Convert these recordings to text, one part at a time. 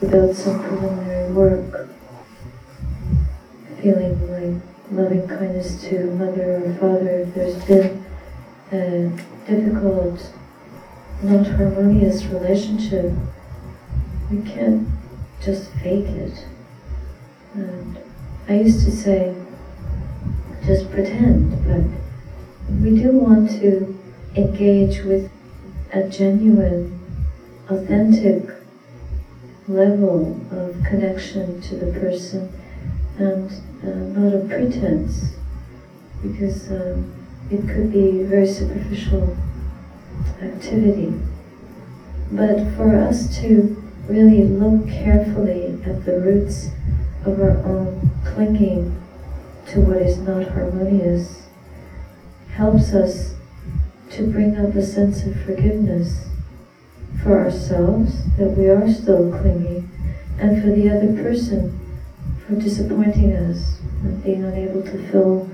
without some preliminary work, feeling like loving kindness to mother or father if there's been a difficult, not harmonious relationship, we can't just fake it. And I used to say, just pretend, but we do want to engage with a genuine, authentic level of connection to the person and uh, not a pretense because um, it could be a very superficial activity. But for us to really look carefully at the roots of our own clinging to what is not harmonious helps us to bring up a sense of forgiveness for ourselves that we are still clinging and for the other person for disappointing us and being unable to fill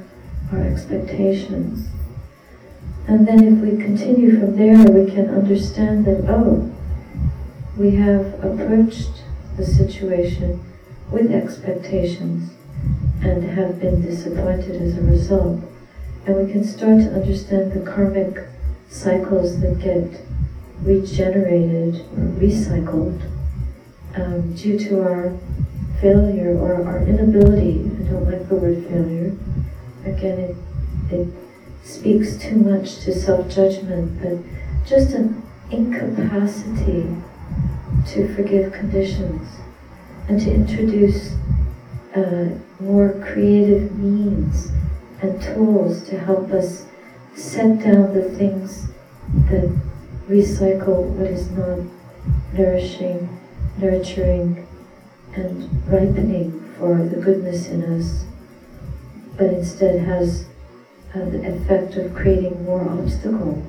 our expectations. And then if we continue from there, we can understand that, oh, we have approached the situation with expectations and have been disappointed as a result. And we can start to understand the karmic cycles that get regenerated or recycled um, due to our failure or our inability. I don't like the word failure. Again, it, it speaks too much to self-judgment, but just an incapacity to forgive conditions and to introduce uh, more creative means and tools to help us set down the things that recycle what is not nourishing, nurturing, and ripening for the goodness in us, but instead has uh, the effect of creating more obstacle.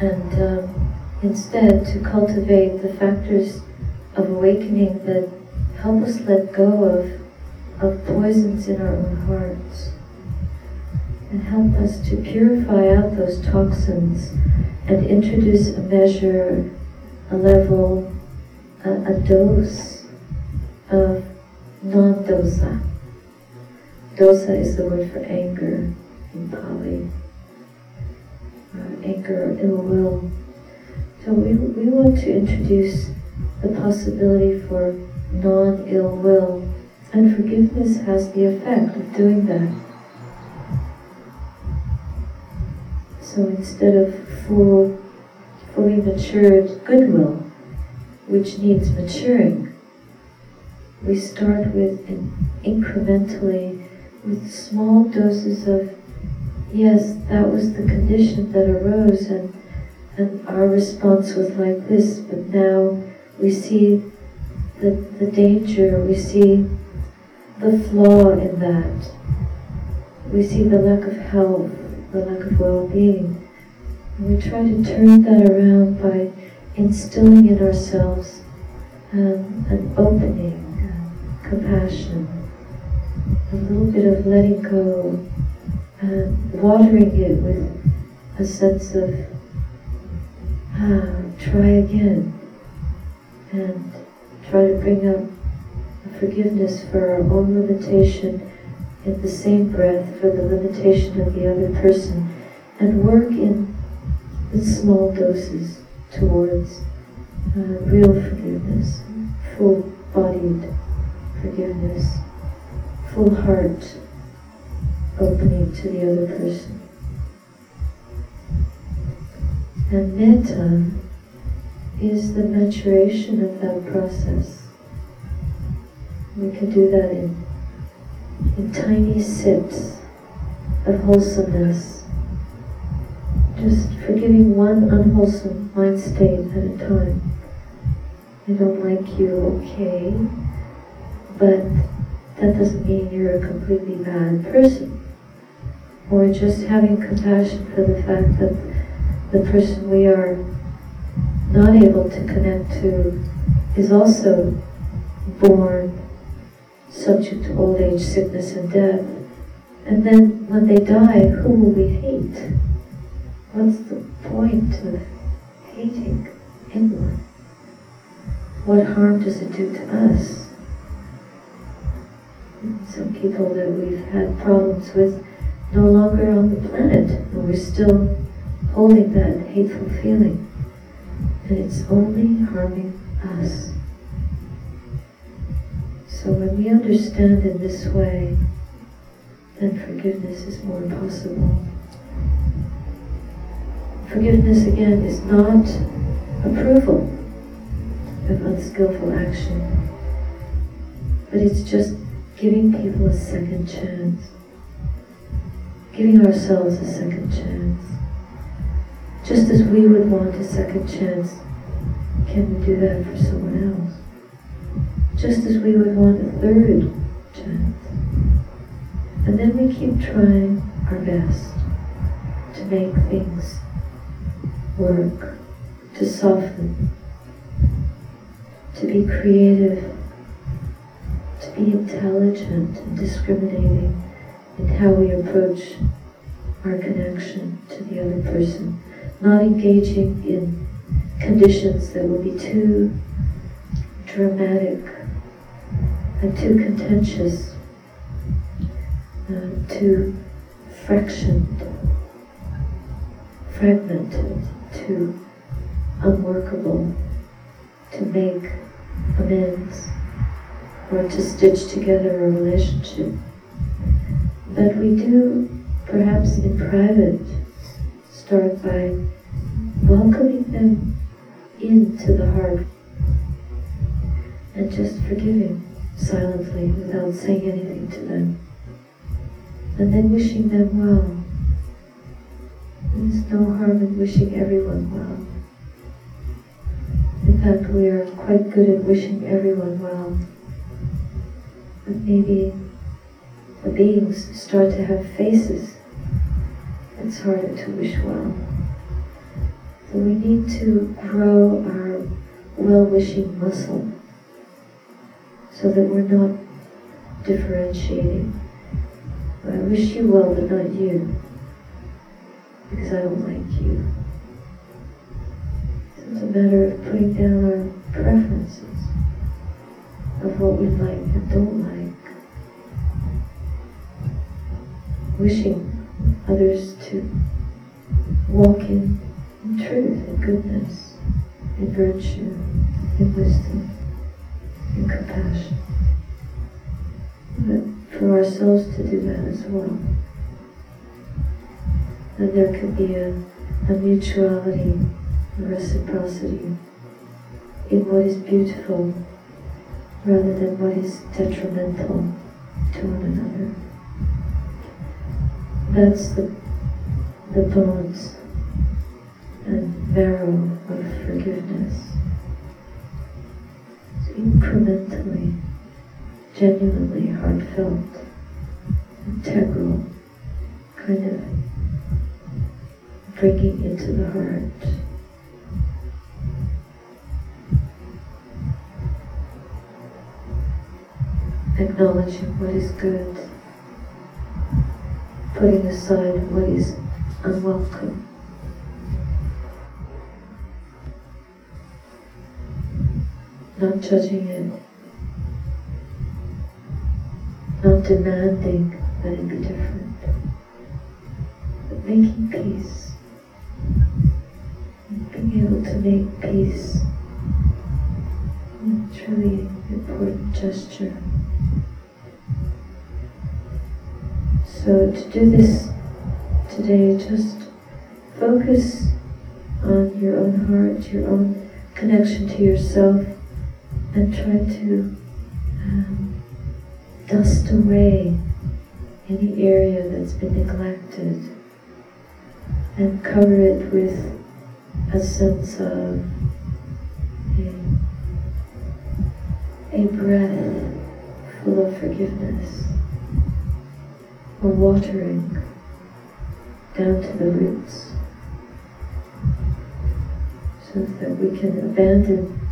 And um, instead to cultivate the factors of awakening that help us let go of, of poisons in our own hearts and help us to purify out those toxins and introduce a measure, a level, a, a dose of non-dosa. Dosa is the word for anger in Pali. Uh, anger or ill will. So we, we want to introduce the possibility for non-ill will, and forgiveness has the effect of doing that. So instead of full, fully matured goodwill, which needs maturing, we start with incrementally with small doses of yes, that was the condition that arose and and our response was like this, but now we see the, the danger, we see the flaw in that. We see the lack of health, the lack of well-being. And we try to turn that around by instilling in ourselves um, an opening, uh, compassion, a little bit of letting go, and watering it with a sense of ah, try again and try to bring up forgiveness for our own limitation in the same breath for the limitation of the other person and work in, in small doses towards uh, real forgiveness, full-bodied forgiveness, full heart opening to the other person. And metta is the maturation of that process. We can do that in, in tiny sips of wholesomeness, just forgiving one unwholesome mind state at a time. I don't like you, okay, but that doesn't mean you're a completely bad person. Or just having compassion for the fact that the person we are not able to connect to is also born subject to old age, sickness, and death. And then when they die, who will we hate? What's the point of hating anyone? what harm does it do to us? Some people that we've had problems with no longer on the planet, and we're still holding that hateful feeling. And it's only harming us. So when we understand in this way, then forgiveness is more possible. Forgiveness again is not approval of unskillful action, but it's just giving people a second chance, giving ourselves a second chance. Just as we would want a second chance, can we do that for someone else? Just as we would want a third chance. And then we keep trying our best to make things work, to soften, to be creative, to be intelligent and discriminating in how we approach our connection to the other person, not engaging in conditions that will be too dramatic and too contentious, uh, too fractioned, fragmented, too unworkable to make amends or to stitch together a relationship. But we do, perhaps in private, start by welcoming them into the heart and just forgiving silently without saying anything to them. And then wishing them well. There's no harm in wishing everyone well. In fact, we are quite good at wishing everyone well. But maybe the beings start to have faces. It's harder to wish well. So we need to grow our well-wishing muscle so that we're not differentiating. I wish you well, but not you, because I don't like you. So it's a matter of putting down our preferences of what we like and don't like. Wishing others to walk in, in truth, in goodness, in virtue, in wisdom, compassion. But for ourselves to do that as well. And there could be a, a mutuality, a reciprocity in what is beautiful rather than what is detrimental to one another. That's the, the bones and marrow of forgiveness. Incrementally, genuinely heartfelt, integral, kind of bringing into the heart acknowledging what is good, putting aside what is unwelcome. Not judging it, not demanding that it be different, but making peace, and being able to make peace, a truly important gesture. So to do this today, just focus on your own heart, your own connection to yourself, and try to um, dust away any area that's been neglected and cover it with a sense of a, a breath full of forgiveness or watering down to the roots so that we can abandon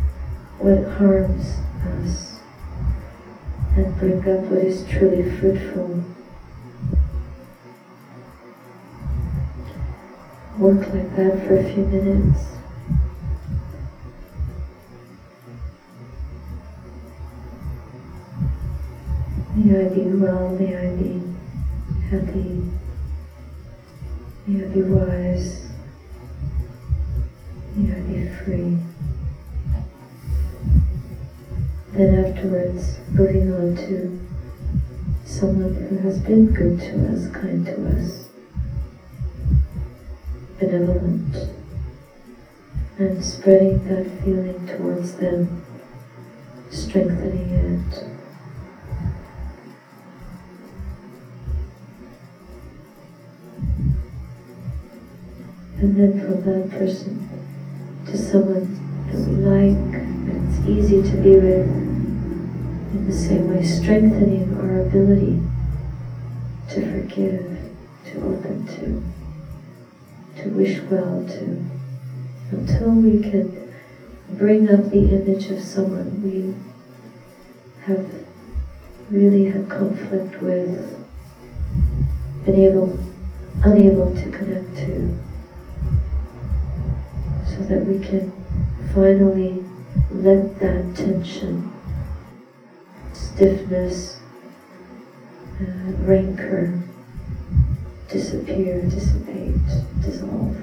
what harms us, and bring up what is truly fruitful. Work like that for a few minutes. May I be well, may I be happy, may I be wise, may I be free. Then afterwards, moving on to someone who has been good to us, kind to us, benevolent, and spreading that feeling towards them, strengthening it. And then from that person to someone that we like, and it's easy to be with, in the same way, strengthening our ability to forgive, to open to, to wish well to, until we can bring up the image of someone we have really had conflict with, been able, unable to connect to, so that we can finally let that tension, stiffness, uh, rancor disappear, dissipate, dissolve.